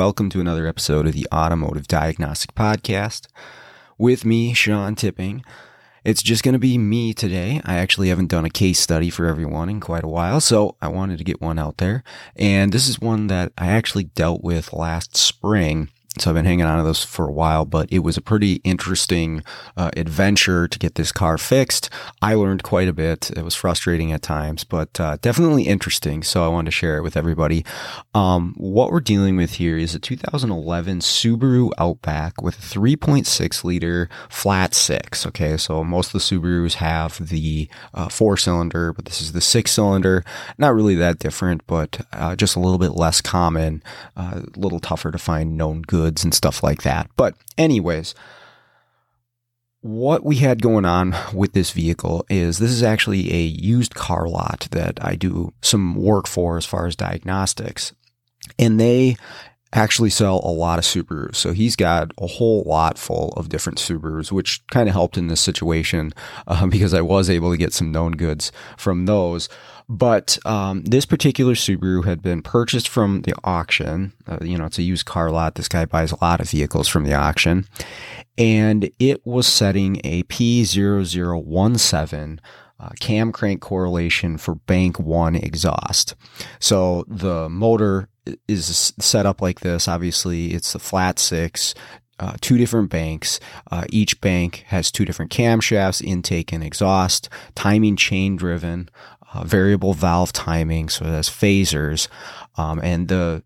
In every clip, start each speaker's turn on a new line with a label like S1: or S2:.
S1: Welcome to another episode of the Automotive Diagnostic Podcast with me, Sean Tipping. It's just going to be me today. I actually haven't done a case study for everyone in quite a while, so I wanted to get one out there. And this is one that I actually dealt with last spring so I've been hanging on to those for a while, but it was a pretty interesting uh, adventure to get this car fixed. I learned quite a bit. It was frustrating at times, but uh, definitely interesting. So I wanted to share it with everybody. Um, what we're dealing with here is a 2011 Subaru Outback with a 3.6 liter flat six. Okay, so most of the Subarus have the uh, four cylinder, but this is the six cylinder. Not really that different, but uh, just a little bit less common, uh, a little tougher to find known goods goods and stuff like that. But, anyways, what we had going on with this vehicle is this is actually a used car lot that I do some work for as far as diagnostics. And they actually sell a lot of Subarus. So he's got a whole lot full of different Subarus, which kind of helped in this situation uh, because I was able to get some known goods from those. But um, this particular Subaru had been purchased from the auction. Uh, you know, it's a used car lot. This guy buys a lot of vehicles from the auction. And it was setting a P0017 uh, cam crank correlation for bank one exhaust. So the motor is set up like this. Obviously, it's the flat six. Uh, two different banks. Uh, each bank has two different camshafts, intake and exhaust, timing chain driven uh, variable valve timing, so that's phasers, um, and the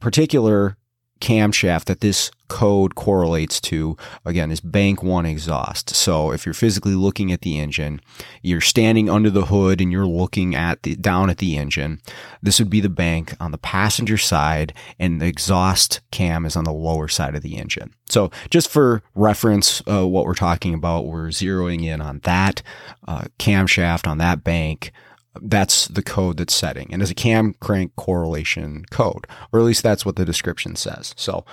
S1: particular camshaft that this code correlates to again is bank one exhaust. So if you're physically looking at the engine you're standing under the hood and you're looking at the down at the engine this would be the bank on the passenger side and the exhaust cam is on the lower side of the engine. So just for reference uh, what we're talking about we're zeroing in on that uh, camshaft on that bank that's the code that's setting and it's a cam crank correlation code, or at least that's what the description says. So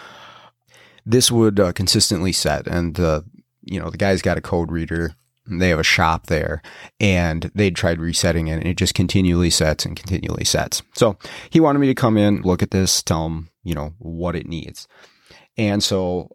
S1: this would uh, consistently set and uh, you know, the guy's got a code reader. They have a shop there and they tried resetting it and it just continually sets and continually sets. So he wanted me to come in, look at this, tell him, you know, what it needs. And so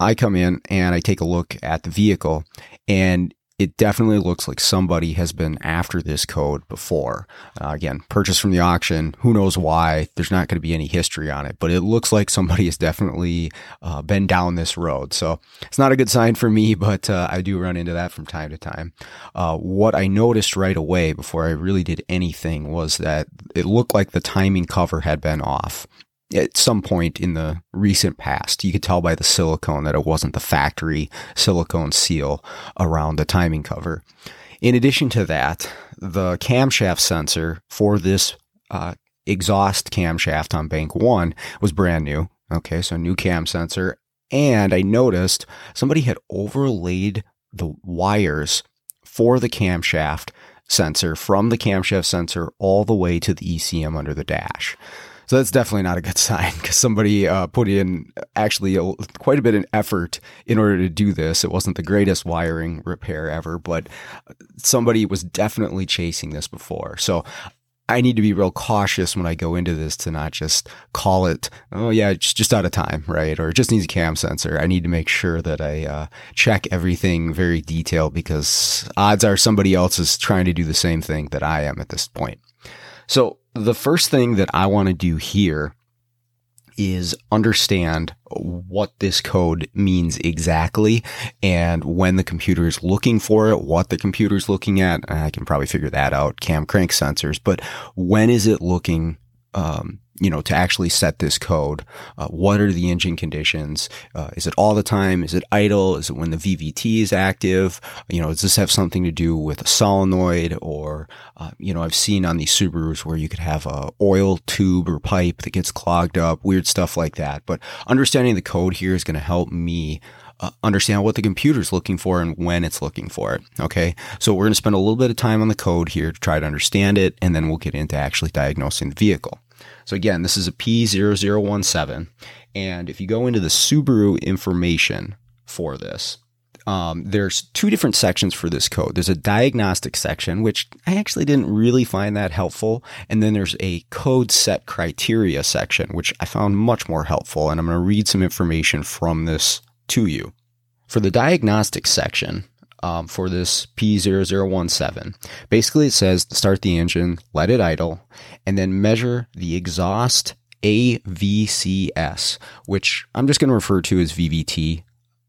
S1: I come in and I take a look at the vehicle and it definitely looks like somebody has been after this code before. Uh, again, purchased from the auction. Who knows why? There's not going to be any history on it, but it looks like somebody has definitely uh, been down this road. So it's not a good sign for me, but uh, I do run into that from time to time. Uh, what I noticed right away before I really did anything was that it looked like the timing cover had been off at some point in the recent past. You could tell by the silicone that it wasn't the factory silicone seal around the timing cover. In addition to that, the camshaft sensor for this uh, exhaust camshaft on bank one was brand new. Okay, so new cam sensor. And I noticed somebody had overlaid the wires for the camshaft sensor from the camshaft sensor all the way to the ECM under the dash. So that's definitely not a good sign because somebody uh, put in actually a, quite a bit of effort in order to do this. It wasn't the greatest wiring repair ever, but somebody was definitely chasing this before. So I need to be real cautious when I go into this to not just call it, oh yeah, it's just out of time, right? Or it just needs a cam sensor. I need to make sure that I uh, check everything very detailed because odds are somebody else is trying to do the same thing that I am at this point. So the first thing that I want to do here is understand what this code means exactly and when the computer is looking for it, what the computer is looking at. I can probably figure that out, cam crank sensors, but when is it looking um, you know, to actually set this code. Uh, what are the engine conditions? Uh, is it all the time? Is it idle? Is it when the VVT is active? You know, does this have something to do with a solenoid or, uh, you know, I've seen on these Subarus where you could have a oil tube or pipe that gets clogged up, weird stuff like that. But understanding the code here is going to help me uh, understand what the computer is looking for and when it's looking for it. Okay. So we're going to spend a little bit of time on the code here to try to understand it, and then we'll get into actually diagnosing the vehicle. So again, this is a P0017. And if you go into the Subaru information for this, um, there's two different sections for this code. There's a diagnostic section, which I actually didn't really find that helpful. And then there's a code set criteria section, which I found much more helpful. And I'm going to read some information from this to you. For the diagnostic section, um, for this P0017. Basically, it says start the engine, let it idle, and then measure the exhaust AVCS, which I'm just going to refer to as VVT.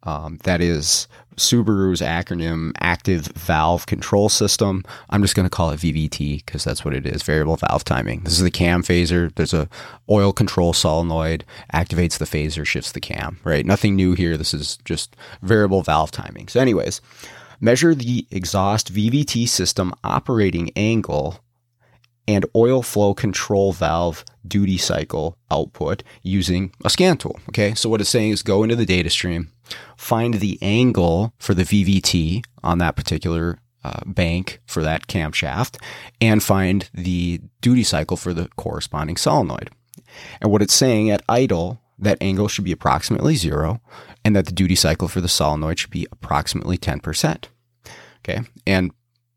S1: Um, that is Subaru's acronym Active Valve Control System. I'm just going to call it VVT because that's what it is variable valve timing. This is the cam phaser. There's a oil control solenoid, activates the phaser, shifts the cam, right? Nothing new here. This is just variable valve timing. So, anyways, measure the exhaust VVT system operating angle and oil flow control valve duty cycle output using a scan tool. Okay, so what it's saying is go into the data stream, find the angle for the VVT on that particular uh, bank for that camshaft, and find the duty cycle for the corresponding solenoid. And what it's saying at idle, that angle should be approximately zero, and that the duty cycle for the solenoid should be approximately 10%. Okay, and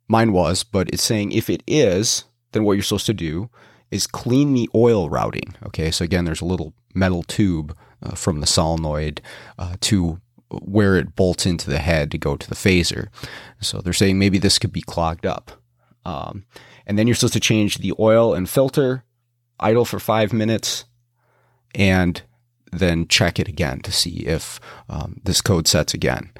S1: mine was, but it's saying if it is, then what you're supposed to do is clean the oil routing. Okay, so again, there's a little metal tube uh, from the solenoid uh, to where it bolts into the head to go to the phaser. So they're saying maybe this could be clogged up. Um, and then you're supposed to change the oil and filter, idle for five minutes, and then check it again to see if um, this code sets again.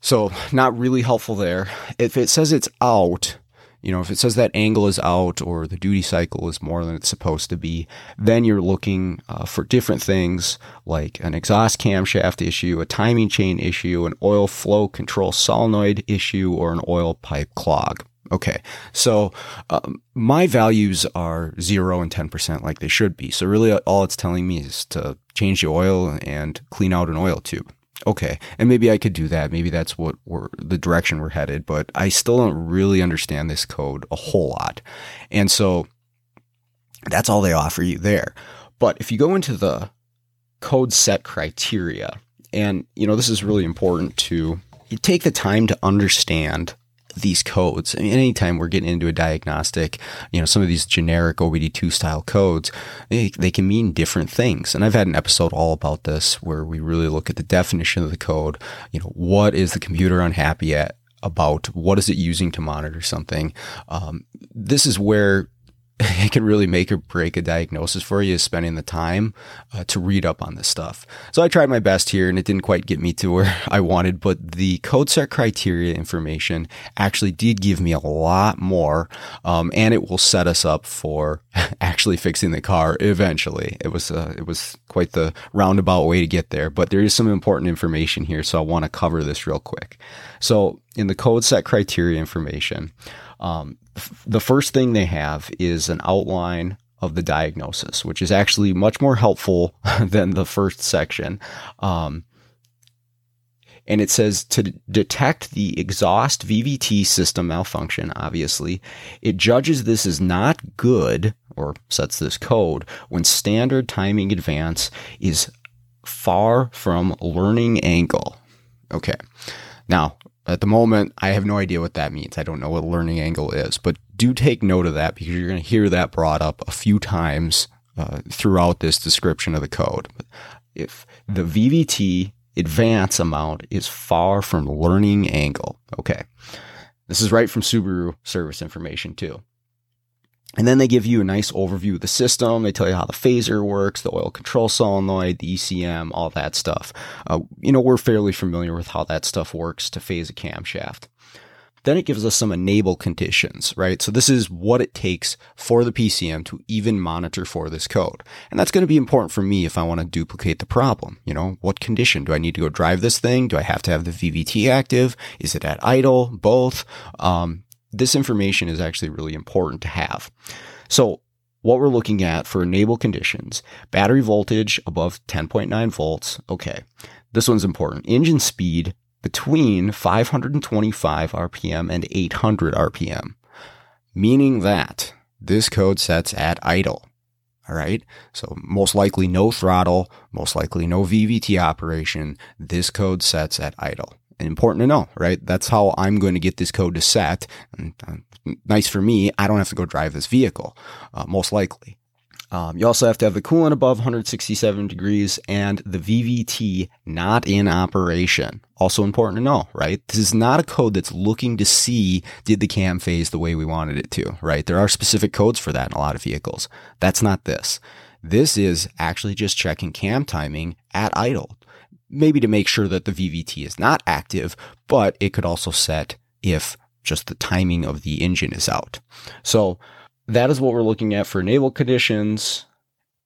S1: So not really helpful there. If it says it's out, you know, if it says that angle is out or the duty cycle is more than it's supposed to be, then you're looking uh, for different things like an exhaust camshaft issue, a timing chain issue, an oil flow control solenoid issue, or an oil pipe clog. Okay, so um, my values are zero and 10% like they should be. So, really, all it's telling me is to change the oil and clean out an oil tube okay, and maybe I could do that. Maybe that's what we're the direction we're headed, but I still don't really understand this code a whole lot. And so that's all they offer you there. But if you go into the code set criteria, and you know, this is really important to take the time to understand these codes. I mean, anytime we're getting into a diagnostic, you know, some of these generic OBD2 style codes, they, they can mean different things. And I've had an episode all about this where we really look at the definition of the code. You know, what is the computer unhappy at? About what is it using to monitor something? Um, this is where it can really make or break a diagnosis for you is spending the time uh, to read up on this stuff. So I tried my best here and it didn't quite get me to where I wanted, but the code set criteria information actually did give me a lot more. Um, and it will set us up for actually fixing the car eventually. It was, uh, it was quite the roundabout way to get there, but there is some important information here. So I want to cover this real quick. So in the code set criteria information, um, the first thing they have is an outline of the diagnosis, which is actually much more helpful than the first section. Um, and it says to detect the exhaust VVT system malfunction, obviously, it judges this is not good or sets this code when standard timing advance is far from learning angle. Okay. Now, at the moment, I have no idea what that means. I don't know what learning angle is, but do take note of that because you're going to hear that brought up a few times uh, throughout this description of the code. If the VVT advance amount is far from learning angle, okay. This is right from Subaru service information too. And then they give you a nice overview of the system. They tell you how the phaser works, the oil control solenoid, the ECM, all that stuff. Uh, you know, we're fairly familiar with how that stuff works to phase a camshaft. Then it gives us some enable conditions, right? So this is what it takes for the PCM to even monitor for this code. And that's going to be important for me if I want to duplicate the problem. You know, what condition do I need to go drive this thing? Do I have to have the VVT active? Is it at idle? Both? Um, this information is actually really important to have. So what we're looking at for enable conditions, battery voltage above 10.9 volts. Okay. This one's important. Engine speed between 525 RPM and 800 RPM, meaning that this code sets at idle. All right. So most likely no throttle, most likely no VVT operation. This code sets at idle. Important to know, right? That's how I'm going to get this code to set. And uh, nice for me. I don't have to go drive this vehicle, uh, most likely. Um, you also have to have the coolant above 167 degrees and the VVT not in operation. Also important to know, right? This is not a code that's looking to see did the cam phase the way we wanted it to, right? There are specific codes for that in a lot of vehicles. That's not this. This is actually just checking cam timing at idle. Maybe to make sure that the VVT is not active, but it could also set if just the timing of the engine is out. So that is what we're looking at for enable conditions.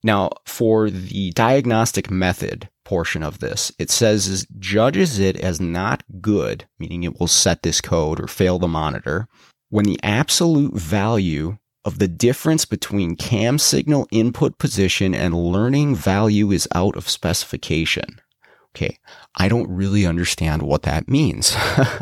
S1: Now, for the diagnostic method portion of this, it says judges it as not good, meaning it will set this code or fail the monitor, when the absolute value of the difference between cam signal input position and learning value is out of specification. Okay, I don't really understand what that means,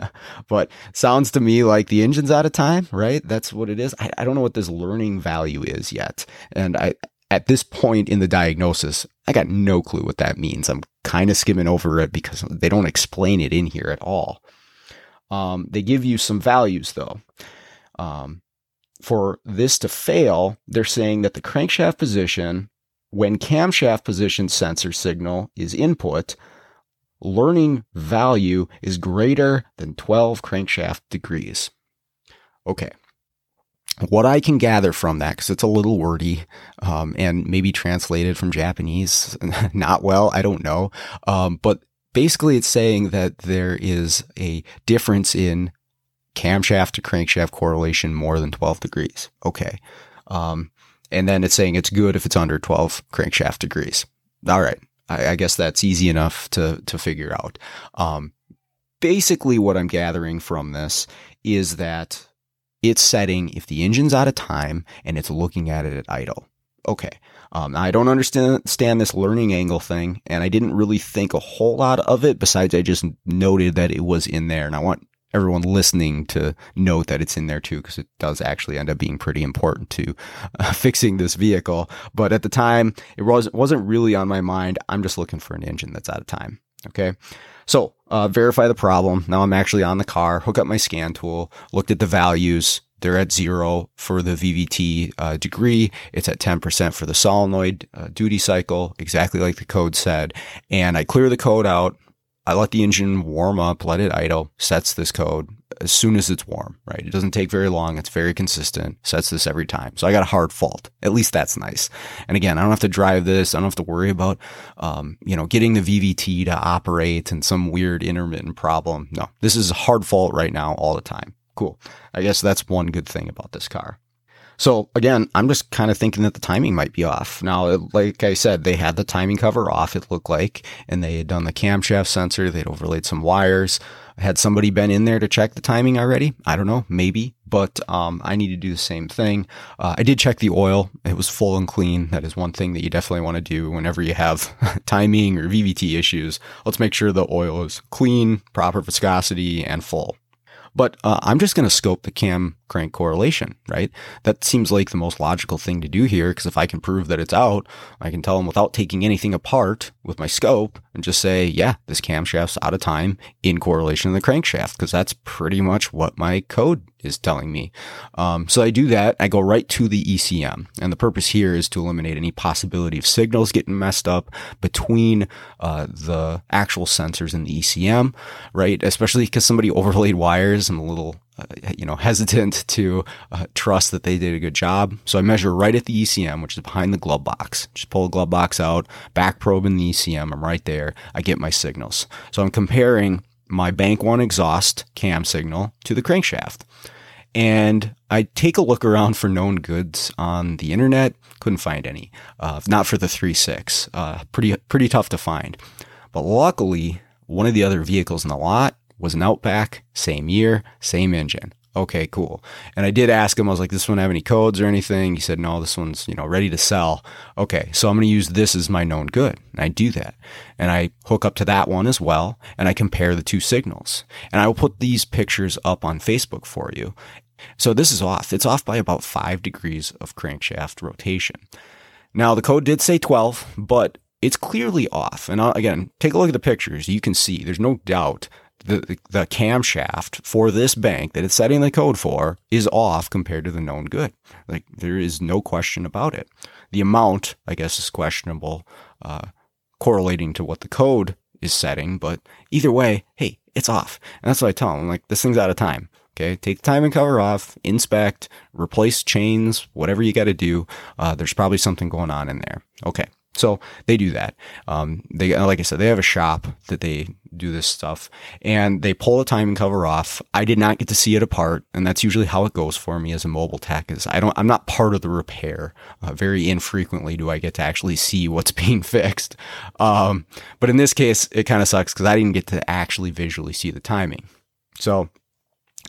S1: but sounds to me like the engine's out of time, right? That's what it is. I, I don't know what this learning value is yet. And I, at this point in the diagnosis, I got no clue what that means. I'm kind of skimming over it because they don't explain it in here at all. Um, they give you some values though. Um, for this to fail, they're saying that the crankshaft position, when camshaft position sensor signal is input, learning value is greater than 12 crankshaft degrees. Okay. What I can gather from that, because it's a little wordy um, and maybe translated from Japanese not well, I don't know. Um, but basically, it's saying that there is a difference in camshaft to crankshaft correlation more than 12 degrees. Okay. Um, and then it's saying it's good if it's under 12 crankshaft degrees. All right. I, I guess that's easy enough to to figure out. Um, basically, what I'm gathering from this is that it's setting if the engine's out of time and it's looking at it at idle. Okay. Um, I don't understand this learning angle thing, and I didn't really think a whole lot of it. Besides, I just noted that it was in there, and I want everyone listening to note that it's in there too, because it does actually end up being pretty important to uh, fixing this vehicle. But at the time, it was, wasn't really on my mind. I'm just looking for an engine that's out of time. Okay. So, uh, verify the problem. Now I'm actually on the car, hook up my scan tool, looked at the values. They're at zero for the VVT uh, degree. It's at 10% for the solenoid uh, duty cycle, exactly like the code said. And I clear the code out, I let the engine warm up, let it idle, sets this code as soon as it's warm, right? It doesn't take very long. It's very consistent, sets this every time. So I got a hard fault. At least that's nice. And again, I don't have to drive this. I don't have to worry about, um, you know, getting the VVT to operate and some weird intermittent problem. No, this is a hard fault right now all the time. Cool. I guess that's one good thing about this car. So again, I'm just kind of thinking that the timing might be off. Now, like I said, they had the timing cover off, it looked like, and they had done the camshaft sensor. They'd overlaid some wires. Had somebody been in there to check the timing already? I don't know, maybe, but um, I need to do the same thing. Uh, I did check the oil. It was full and clean. That is one thing that you definitely want to do whenever you have timing or VVT issues. Let's make sure the oil is clean, proper viscosity, and full. But uh, I'm just going to scope the cam crank correlation, right? That seems like the most logical thing to do here because if I can prove that it's out, I can tell them without taking anything apart with my scope and just say, yeah, this camshaft's out of time in correlation to the crankshaft because that's pretty much what my code is telling me. Um, so I do that. I go right to the ECM. And the purpose here is to eliminate any possibility of signals getting messed up between uh, the actual sensors and the ECM, right? Especially because somebody overlaid wires. I'm a little you know, hesitant to uh, trust that they did a good job. So I measure right at the ECM, which is behind the glove box. Just pull the glove box out, back probe in the ECM. I'm right there. I get my signals. So I'm comparing my Bank One exhaust cam signal to the crankshaft. And I take a look around for known goods on the internet. Couldn't find any. Uh, not for the 3.6. Uh, pretty pretty tough to find. But luckily, one of the other vehicles in the lot was an Outback, same year, same engine. Okay, cool. And I did ask him, I was like, this one have any codes or anything? He said, no, this one's, you know, ready to sell. Okay, so I'm going to use this as my known good. And I do that. And I hook up to that one as well. And I compare the two signals. And I will put these pictures up on Facebook for you. So this is off. It's off by about five degrees of crankshaft rotation. Now the code did say 12, but it's clearly off. And uh, again, take a look at the pictures. You can see there's no doubt the, the, camshaft for this bank that it's setting the code for is off compared to the known good. Like there is no question about it. The amount, I guess, is questionable, uh, correlating to what the code is setting. But either way, hey, it's off. And that's what I tell them. Like this thing's out of time. Okay, take the timing cover off, inspect, replace chains, whatever you got to do. Uh, there's probably something going on in there. Okay, so they do that. Um, they, like I said, they have a shop that they do this stuff and they pull the timing cover off. I did not get to see it apart. And that's usually how it goes for me as a mobile tech is I don't, I'm not part of the repair. Uh, very infrequently do I get to actually see what's being fixed. Um, but in this case, it kind of sucks because I didn't get to actually visually see the timing. So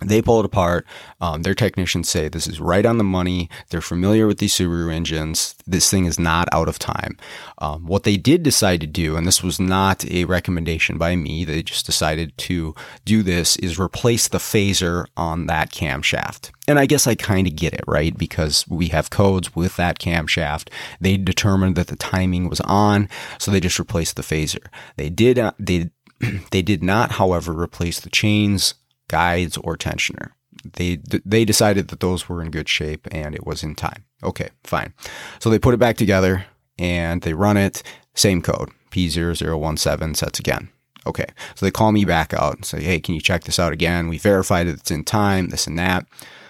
S1: they pull it apart. Um, their technicians say this is right on the money. They're familiar with these Subaru engines. This thing is not out of time. Um, what they did decide to do, and this was not a recommendation by me, they just decided to do this, is replace the phaser on that camshaft. And I guess I kind of get it, right? Because we have codes with that camshaft. They determined that the timing was on, so they just replaced the phaser. They did, uh, they they did not, however, replace the chains guides, or tensioner. They they decided that those were in good shape and it was in time. Okay, fine. So they put it back together and they run it. Same code P0017 sets again. Okay, so they call me back out and say, "Hey, can you check this out again? We verified that it's in time. This and that."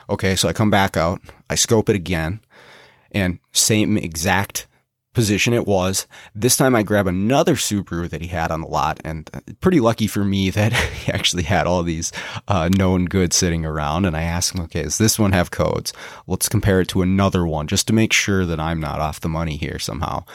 S1: Okay, so I come back out. I scope it again, and same exact position it was. This time I grab another Subaru that he had on the lot, and uh, pretty lucky for me that he actually had all these uh, known goods sitting around. And I ask him, okay, does this one have codes? Let's compare it to another one just to make sure that I'm not off the money here somehow.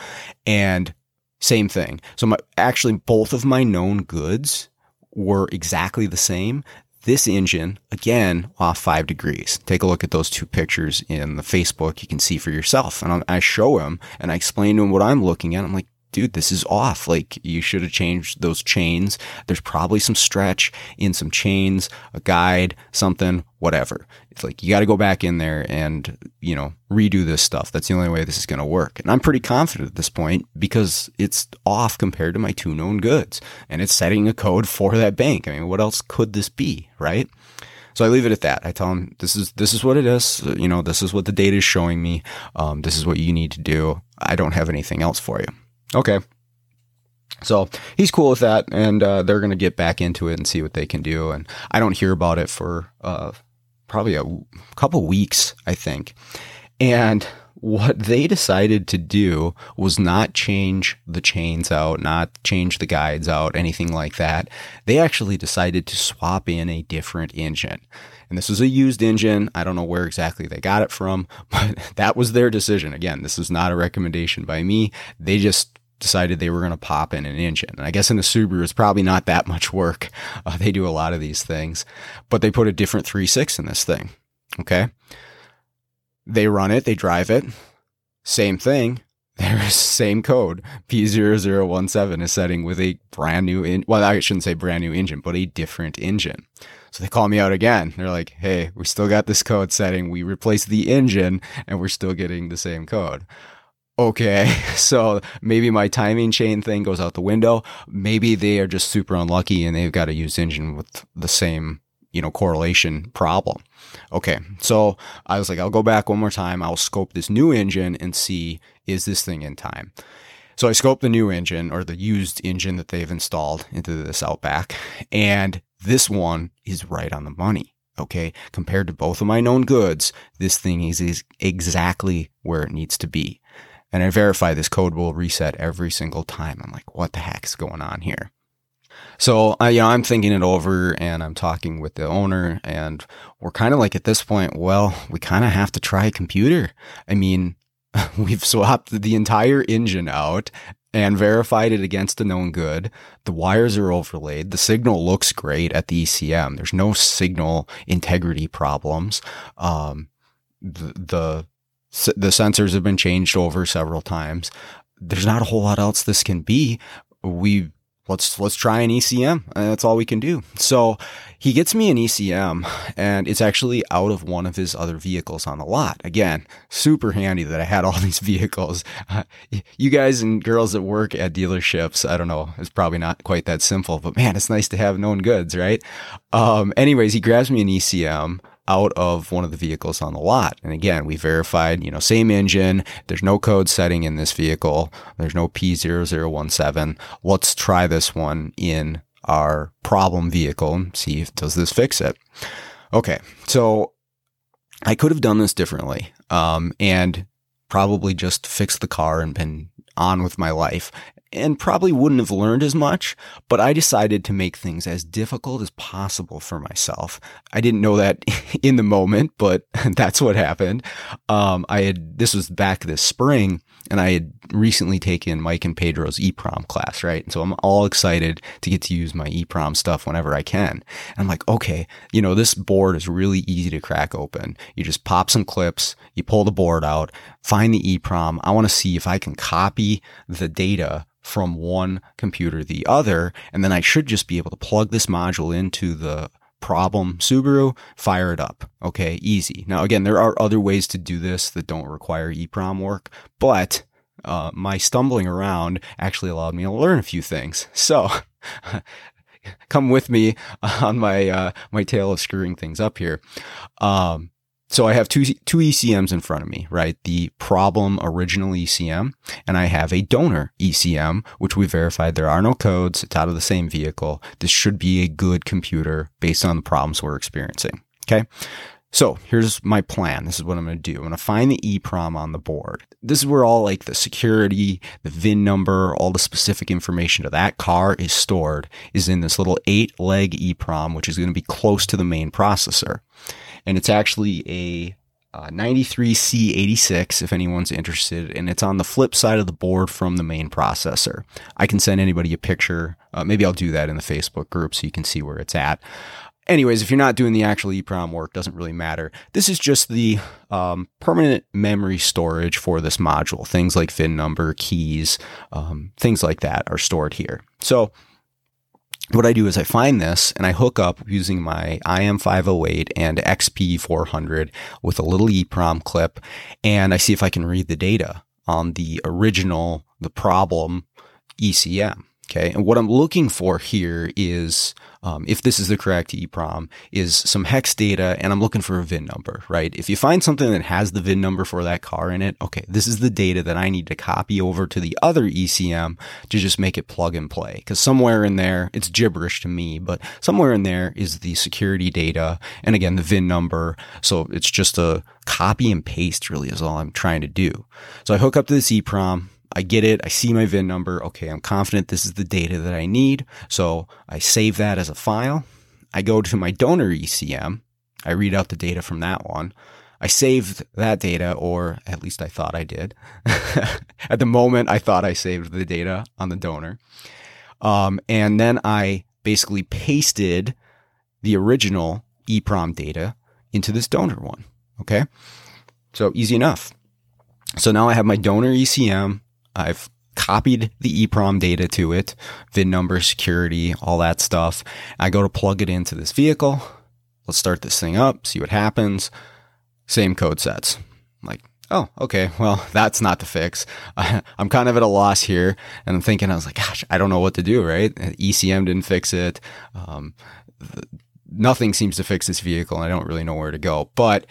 S1: And same thing. So my, actually both of my known goods were exactly the same. This engine, again, off five degrees. Take a look at those two pictures in the Facebook. You can see for yourself. And I show him and I explain to him what I'm looking at. I'm like, dude, this is off. Like you should have changed those chains. There's probably some stretch in some chains, a guide, something, whatever. It's like you got to go back in there and, you know, redo this stuff. That's the only way this is going to work. And I'm pretty confident at this point because it's off compared to my two known goods and it's setting a code for that bank. I mean, what else could this be, right? So I leave it at that. I tell him this is this is what it is. You know, this is what the data is showing me. Um, this is what you need to do. I don't have anything else for you. Okay. So he's cool with that, and uh, they're going to get back into it and see what they can do. And I don't hear about it for uh, probably a couple weeks, I think. And what they decided to do was not change the chains out, not change the guides out, anything like that. They actually decided to swap in a different engine. And this was a used engine. I don't know where exactly they got it from, but that was their decision. Again, this is not a recommendation by me. They just decided they were going to pop in an engine. And I guess in a Subaru, it's probably not that much work. Uh, they do a lot of these things, but they put a different 3.6 in this thing. Okay. They run it, they drive it. Same thing. There's same code. P0017 is setting with a brand new, in- well, I shouldn't say brand new engine, but a different engine. So they call me out again. They're like, hey, we still got this code setting. We replaced the engine and we're still getting the same code okay, so maybe my timing chain thing goes out the window. Maybe they are just super unlucky and they've got to use engine with the same, you know, correlation problem. Okay, so I was like, I'll go back one more time. I'll scope this new engine and see is this thing in time. So I scoped the new engine or the used engine that they've installed into this Outback, and this one is right on the money. Okay, compared to both of my known goods, this thing is, is exactly where it needs to be. And I verify this code will reset every single time. I'm like, what the heck is going on here? So, I, you know, I'm thinking it over and I'm talking with the owner and we're kind of like at this point, well, we kind of have to try a computer. I mean, we've swapped the entire engine out and verified it against a known good. The wires are overlaid. The signal looks great at the ECM. There's no signal integrity problems. Um, the, the the sensors have been changed over several times. There's not a whole lot else this can be. We let's let's try an ECM. That's all we can do. So he gets me an ECM, and it's actually out of one of his other vehicles on the lot. Again, super handy that I had all these vehicles. You guys and girls that work at dealerships, I don't know, it's probably not quite that simple, but man, it's nice to have known goods, right? Um, anyways, he grabs me an ECM out of one of the vehicles on the lot. And again, we verified, you know, same engine. There's no code setting in this vehicle. There's no P0017. Let's try this one in our problem vehicle and see if does this fix it. Okay. So I could have done this differently. Um, and probably just fixed the car and been on with my life and probably wouldn't have learned as much, but I decided to make things as difficult as possible for myself. I didn't know that in the moment, but that's what happened. Um, I had, this was back this spring and I had recently taken Mike and Pedro's EPROM class, right? And so I'm all excited to get to use my EPROM stuff whenever I can. And I'm like, okay, you know, this board is really easy to crack open. You just pop some clips, you pull the board out, find the EPROM. I want to see if I can copy the data from one computer to the other. And then I should just be able to plug this module into the problem Subaru, fire it up. Okay, easy. Now, again, there are other ways to do this that don't require EEPROM work, but uh, my stumbling around actually allowed me to learn a few things. So, come with me on my uh, my tale of screwing things up here. Um, so I have two, two ECMs in front of me, right? The problem original ECM and I have a donor ECM, which we verified there are no codes. It's out of the same vehicle. This should be a good computer based on the problems we're experiencing. Okay. So here's my plan. This is what I'm going to do. I'm going to find the EEPROM on the board. This is where all like the security, the VIN number, all the specific information to that car is stored is in this little eight leg EEPROM, which is going to be close to the main processor and it's actually a uh, 93C86 if anyone's interested, and it's on the flip side of the board from the main processor. I can send anybody a picture. Uh, maybe I'll do that in the Facebook group so you can see where it's at. Anyways, if you're not doing the actual EEPROM work, doesn't really matter. This is just the um, permanent memory storage for this module. Things like VIN number, keys, um, things like that are stored here. So what I do is I find this and I hook up using my IM508 and XP400 with a little EEPROM clip and I see if I can read the data on the original, the problem ECM. Okay. And what I'm looking for here is, um, if this is the correct EEPROM, is some hex data and I'm looking for a VIN number, right? If you find something that has the VIN number for that car in it, okay, this is the data that I need to copy over to the other ECM to just make it plug and play. Cause somewhere in there, it's gibberish to me, but somewhere in there is the security data and again, the VIN number. So it's just a copy and paste really is all I'm trying to do. So I hook up to this EEPROM. I get it. I see my VIN number. Okay, I'm confident this is the data that I need. So I save that as a file. I go to my donor ECM. I read out the data from that one. I saved that data, or at least I thought I did. At the moment, I thought I saved the data on the donor. Um, and then I basically pasted the original EEPROM data into this donor one. Okay. So easy enough. So now I have my donor ECM. I've copied the EEPROM data to it, VIN number, security, all that stuff. I go to plug it into this vehicle. Let's start this thing up, see what happens. Same code sets. I'm like, oh, okay, well, that's not the fix. I'm kind of at a loss here. And I'm thinking, I was like, gosh, I don't know what to do, right? ECM didn't fix it. Um, nothing seems to fix this vehicle, and I don't really know where to go. But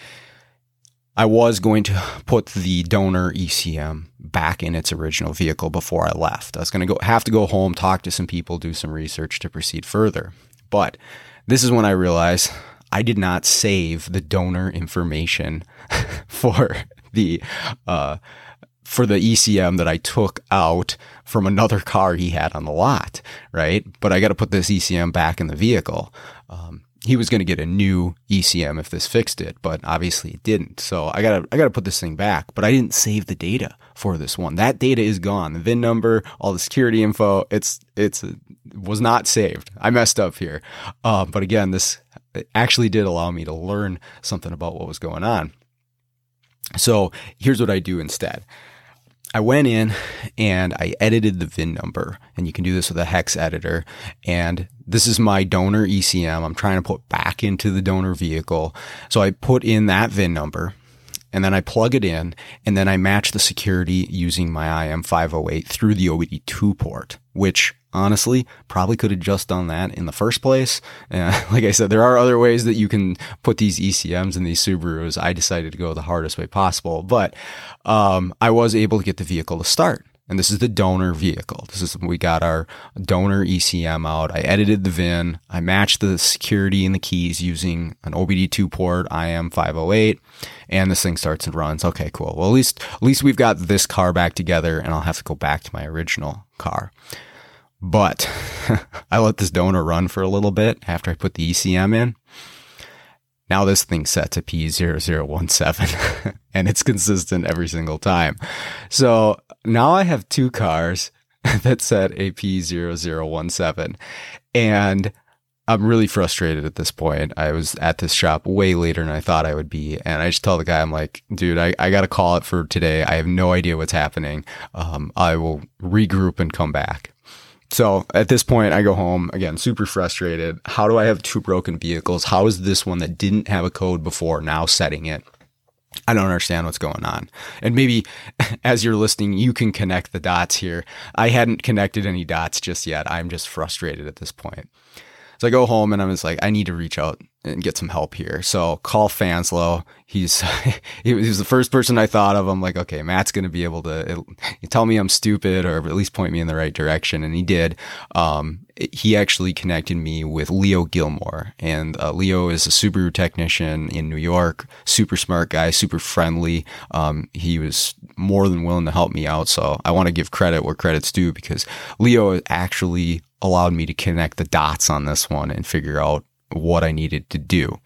S1: I was going to put the donor ECM back in its original vehicle before I left. I was going to go have to go home, talk to some people, do some research to proceed further. But this is when I realized I did not save the donor information for the uh, for the ECM that I took out from another car he had on the lot, right? But I got to put this ECM back in the vehicle. Um, he was going to get a new ECM if this fixed it, but obviously it didn't. So I gotta I gotta put this thing back. But I didn't save the data for this one. That data is gone. The VIN number, all the security info, it's it's it was not saved. I messed up here. Uh, but again, this actually did allow me to learn something about what was going on. So here's what I do instead. I went in and I edited the VIN number, and you can do this with a hex editor. And this is my donor ECM. I'm trying to put back into the donor vehicle. So I put in that VIN number and then I plug it in and then I match the security using my IM508 through the OBD2 port, which honestly probably could have just done that in the first place. Uh, like I said, there are other ways that you can put these ECMs in these Subarus. I decided to go the hardest way possible, but um, I was able to get the vehicle to start. And this is the donor vehicle. This is we got our donor ECM out. I edited the VIN. I matched the security and the keys using an OBD2 port IM508, and this thing starts and runs. Okay, cool. Well, at least at least we've got this car back together, and I'll have to go back to my original car. But I let this donor run for a little bit after I put the ECM in. Now this thing's set to P0017 and it's consistent every single time. So now I have two cars that set a P0017 and I'm really frustrated at this point. I was at this shop way later than I thought I would be. And I just tell the guy, I'm like, dude, I, I got to call it for today. I have no idea what's happening. Um, I will regroup and come back. So at this point, I go home again, super frustrated. How do I have two broken vehicles? How is this one that didn't have a code before now setting it? I don't understand what's going on. And maybe as you're listening, you can connect the dots here. I hadn't connected any dots just yet. I'm just frustrated at this point. So I go home and I'm just like, I need to reach out and get some help here. So call Fanslow. He's he was the first person I thought of. I'm like, okay, Matt's going to be able to tell me I'm stupid or at least point me in the right direction, and he did. Um, he actually connected me with Leo Gilmore, and uh, Leo is a Subaru technician in New York. Super smart guy, super friendly. Um, he was more than willing to help me out. So I want to give credit where credit's due because Leo actually allowed me to connect the dots on this one and figure out what I needed to do.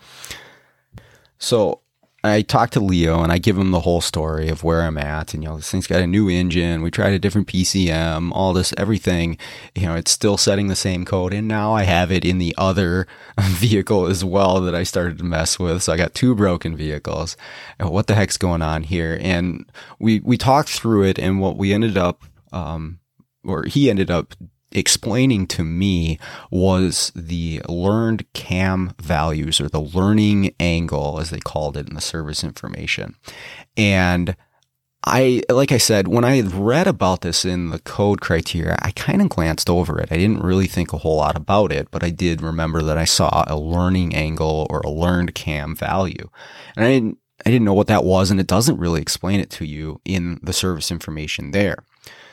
S1: So I talked to Leo and I give him the whole story of where I'm at. And, you know, this thing's got a new engine. We tried a different PCM, all this, everything. You know, it's still setting the same code. And now I have it in the other vehicle as well that I started to mess with. So I got two broken vehicles. What the heck's going on here? And we, we talked through it and what we ended up, um, or he ended up explaining to me was the learned cam values or the learning angle as they called it in the service information and I, like I said, when I read about this in the code criteria, I kind of glanced over it. I didn't really think a whole lot about it, but I did remember that I saw a learning angle or a learned cam value. And I didn't, I didn't know what that was, and it doesn't really explain it to you in the service information there.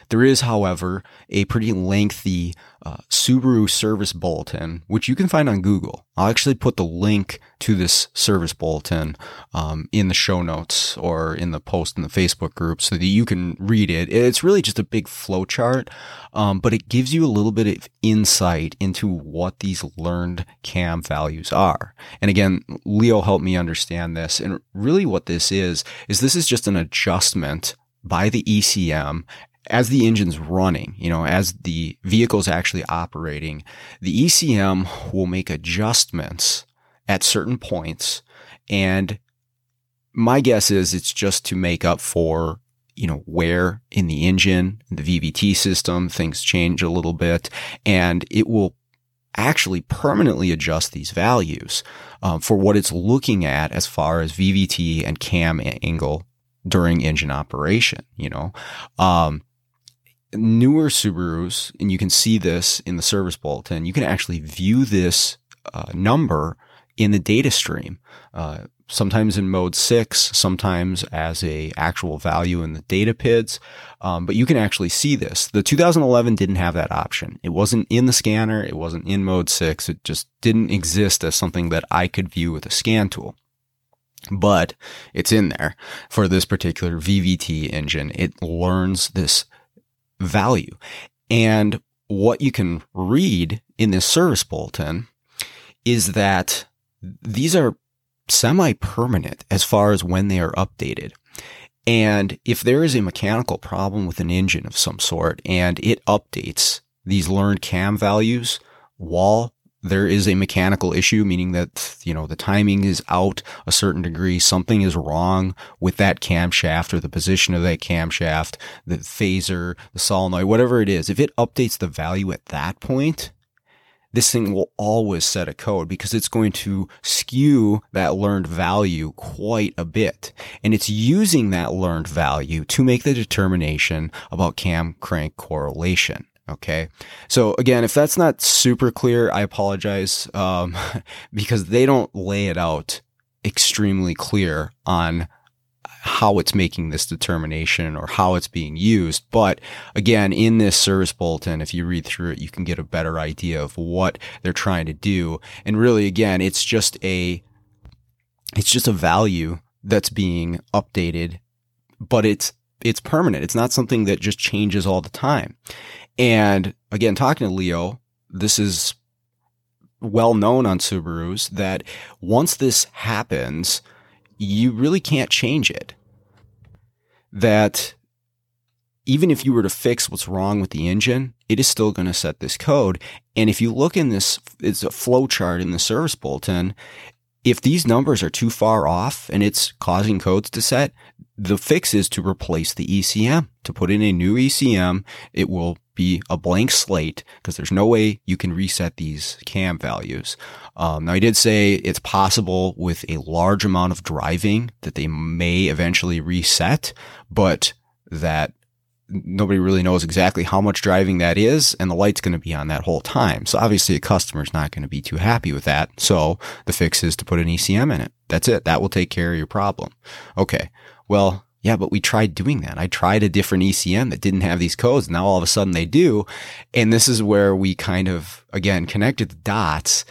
S1: There is, however, a pretty lengthy uh, Subaru service bulletin, which you can find on Google. I'll actually put the link to this service bulletin um, in the show notes or in the post in the Facebook group so that you can read it. It's really just a big flowchart, um, but it gives you a little bit of insight into what these learned cam values are. And again, Leo helped me understand this. And really what this is, is this is just an adjustment by the ECM as the engine's running, you know, as the vehicle's actually operating, the ECM will make adjustments at certain points. And my guess is it's just to make up for, you know, where in the engine, the VVT system, things change a little bit and it will actually permanently adjust these values um, for what it's looking at as far as VVT and cam angle during engine operation, you know. Um, newer Subarus, and you can see this in the service bulletin, you can actually view this uh, number in the data stream. Uh, sometimes in mode six, sometimes as a actual value in the data PIDs. Um, but you can actually see this. The 2011 didn't have that option. It wasn't in the scanner. It wasn't in mode six. It just didn't exist as something that I could view with a scan tool. but it's in there for this particular VVT engine. It learns this value. And what you can read in this service bulletin is that these are semi permanent as far as when they are updated. And if there is a mechanical problem with an engine of some sort and it updates these learned cam values while there is a mechanical issue, meaning that, you know, the timing is out a certain degree. Something is wrong with that camshaft or the position of that camshaft, the phaser, the solenoid, whatever it is. If it updates the value at that point, this thing will always set a code because it's going to skew that learned value quite a bit. And it's using that learned value to make the determination about cam crank correlation. Okay. So again, if that's not super clear, I apologize, um, because they don't lay it out extremely clear on how it's making this determination or how it's being used. But again, in this service bulletin, if you read through it, you can get a better idea of what they're trying to do. And really, again, it's just a, it's just a value that's being updated, but it's, it's permanent. It's not something that just changes all the time. And again, talking to Leo, this is well known on Subarus that once this happens, you really can't change it. That even if you were to fix what's wrong with the engine, it is still going to set this code. And if you look in this, it's a flow chart in the service bulletin. If these numbers are too far off and it's causing codes to set, the fix is to replace the ECM, to put in a new ECM. It will be a blank slate because there's no way you can reset these cam values. Um, now, I did say it's possible with a large amount of driving that they may eventually reset, but that nobody really knows exactly how much driving that is, and the light's going to be on that whole time. So obviously, a customer's not going to be too happy with that. So the fix is to put an ECM in it. That's it. That will take care of your problem. Okay. Well, yeah, but we tried doing that. I tried a different ECM that didn't have these codes. Now all of a sudden they do. And this is where we kind of, again, connected the dots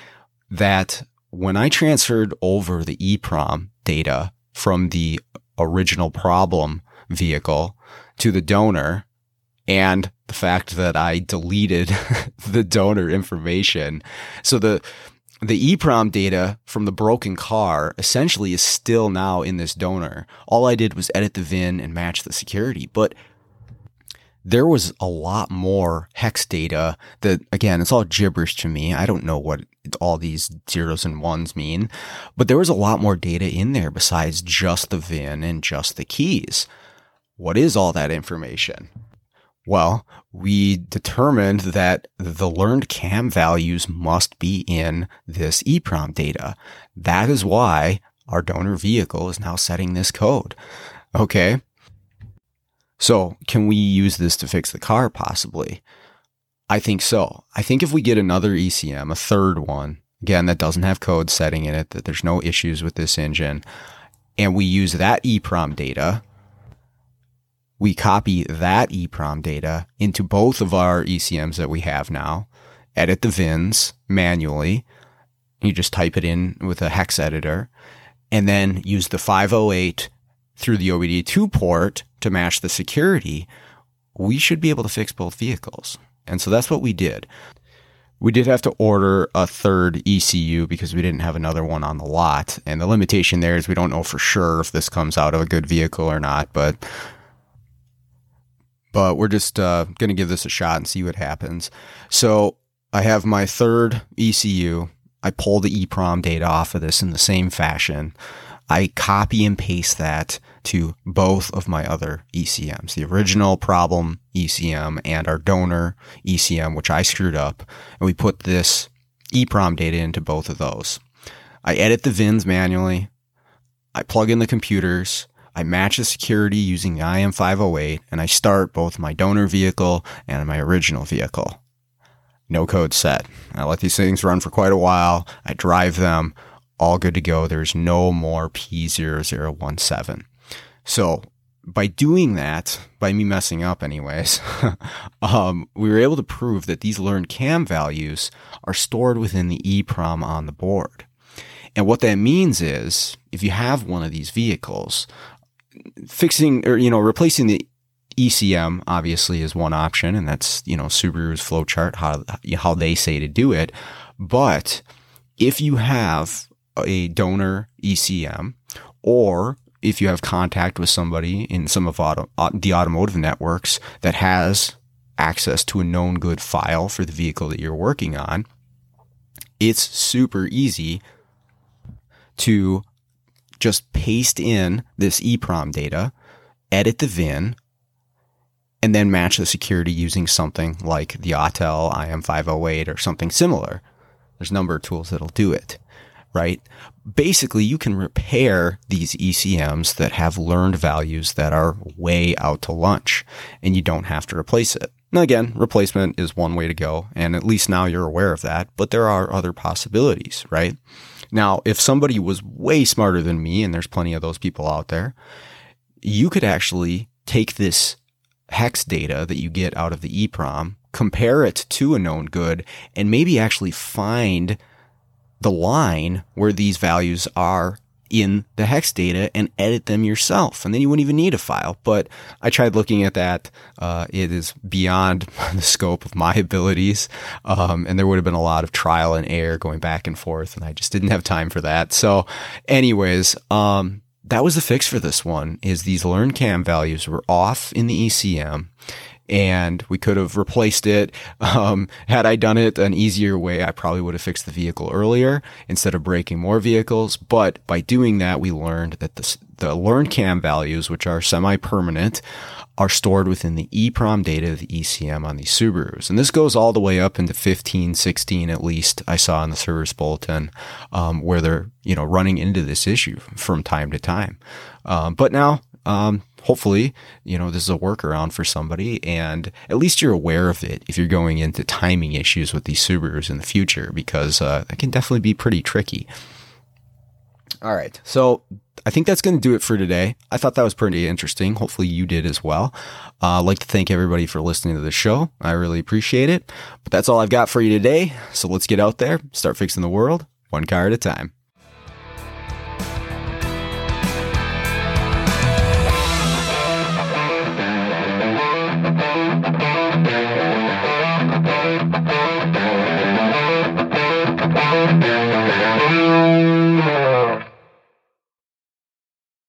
S1: that when I transferred over the EEPROM data from the original problem vehicle to the donor and the fact that I deleted the donor information. So the, the EEPROM data from the broken car essentially is still now in this donor. All I did was edit the VIN and match the security, but there was a lot more hex data that again, it's all gibberish to me. I don't know what all these zeros and ones mean, but there was a lot more data in there besides just the VIN and just the keys. What is all that information? Well, we determined that the learned cam values must be in this EEPROM data. That is why our donor vehicle is now setting this code. Okay. So can we use this to fix the car possibly? I think so. I think if we get another ECM, a third one, again, that doesn't have code setting in it, that there's no issues with this engine, and we use that EEPROM data, we copy that EEPROM data into both of our ECMs that we have now, edit the VINs manually. You just type it in with a hex editor and then use the 508 through the OBD2 port to match the security. We should be able to fix both vehicles. And so that's what we did. We did have to order a third ECU because we didn't have another one on the lot. And the limitation there is we don't know for sure if this comes out of a good vehicle or not. But but we're just uh, going to give this a shot and see what happens. So I have my third ECU. I pull the EEPROM data off of this in the same fashion. I copy and paste that to both of my other ECMs, the original problem ECM and our donor ECM, which I screwed up. And we put this EEPROM data into both of those. I edit the VINs manually. I plug in the computers. I match the security using the IM508 and I start both my donor vehicle and my original vehicle. No code set. I let these things run for quite a while. I drive them, all good to go. There's no more P0017. So by doing that, by me messing up anyways, um, we were able to prove that these learned cam values are stored within the EEPROM on the board. And what that means is if you have one of these vehicles, fixing or, you know, replacing the ECM obviously is one option, and that's, you know, Subaru's flowchart, how, how they say to do it. But if you have a donor ECM or if you have contact with somebody in some of auto, the automotive networks that has access to a known good file for the vehicle that you're working on, it's super easy to just paste in this EEPROM data, edit the VIN, and then match the security using something like the Autel IM508 or something similar. There's a number of tools that'll do it, right? Basically, you can repair these ECMs that have learned values that are way out to lunch and you don't have to replace it. Now, again, replacement is one way to go. And at least now you're aware of that, but there are other possibilities, right? Now, if somebody was way smarter than me, and there's plenty of those people out there, you could actually take this hex data that you get out of the EEPROM, compare it to a known good, and maybe actually find the line where these values are in the hex data and edit them yourself. And then you wouldn't even need a file. But I tried looking at that. Uh, it is beyond the scope of my abilities. Um, and there would have been a lot of trial and error going back and forth. And I just didn't have time for that. So anyways, um, that was the fix for this one is these learn cam values were off in the ECM and we could have replaced it. Um, had I done it an easier way, I probably would have fixed the vehicle earlier instead of breaking more vehicles. But by doing that, we learned that the, the learn cam values, which are semi-permanent, are stored within the EEPROM data of the ECM on these Subarus. And this goes all the way up into 15, 16 at least, I saw in the service bulletin, um, where they're, you know, running into this issue from time to time. Um, but now, um, hopefully, you know, this is a workaround for somebody and at least you're aware of it if you're going into timing issues with these Subarus in the future because uh, it can definitely be pretty tricky. All right. So I think that's going to do it for today. I thought that was pretty interesting. Hopefully you did as well. Uh, I'd like to thank everybody for listening to the show. I really appreciate it. But that's all I've got for you today. So let's get out there, start fixing the world one car at a time.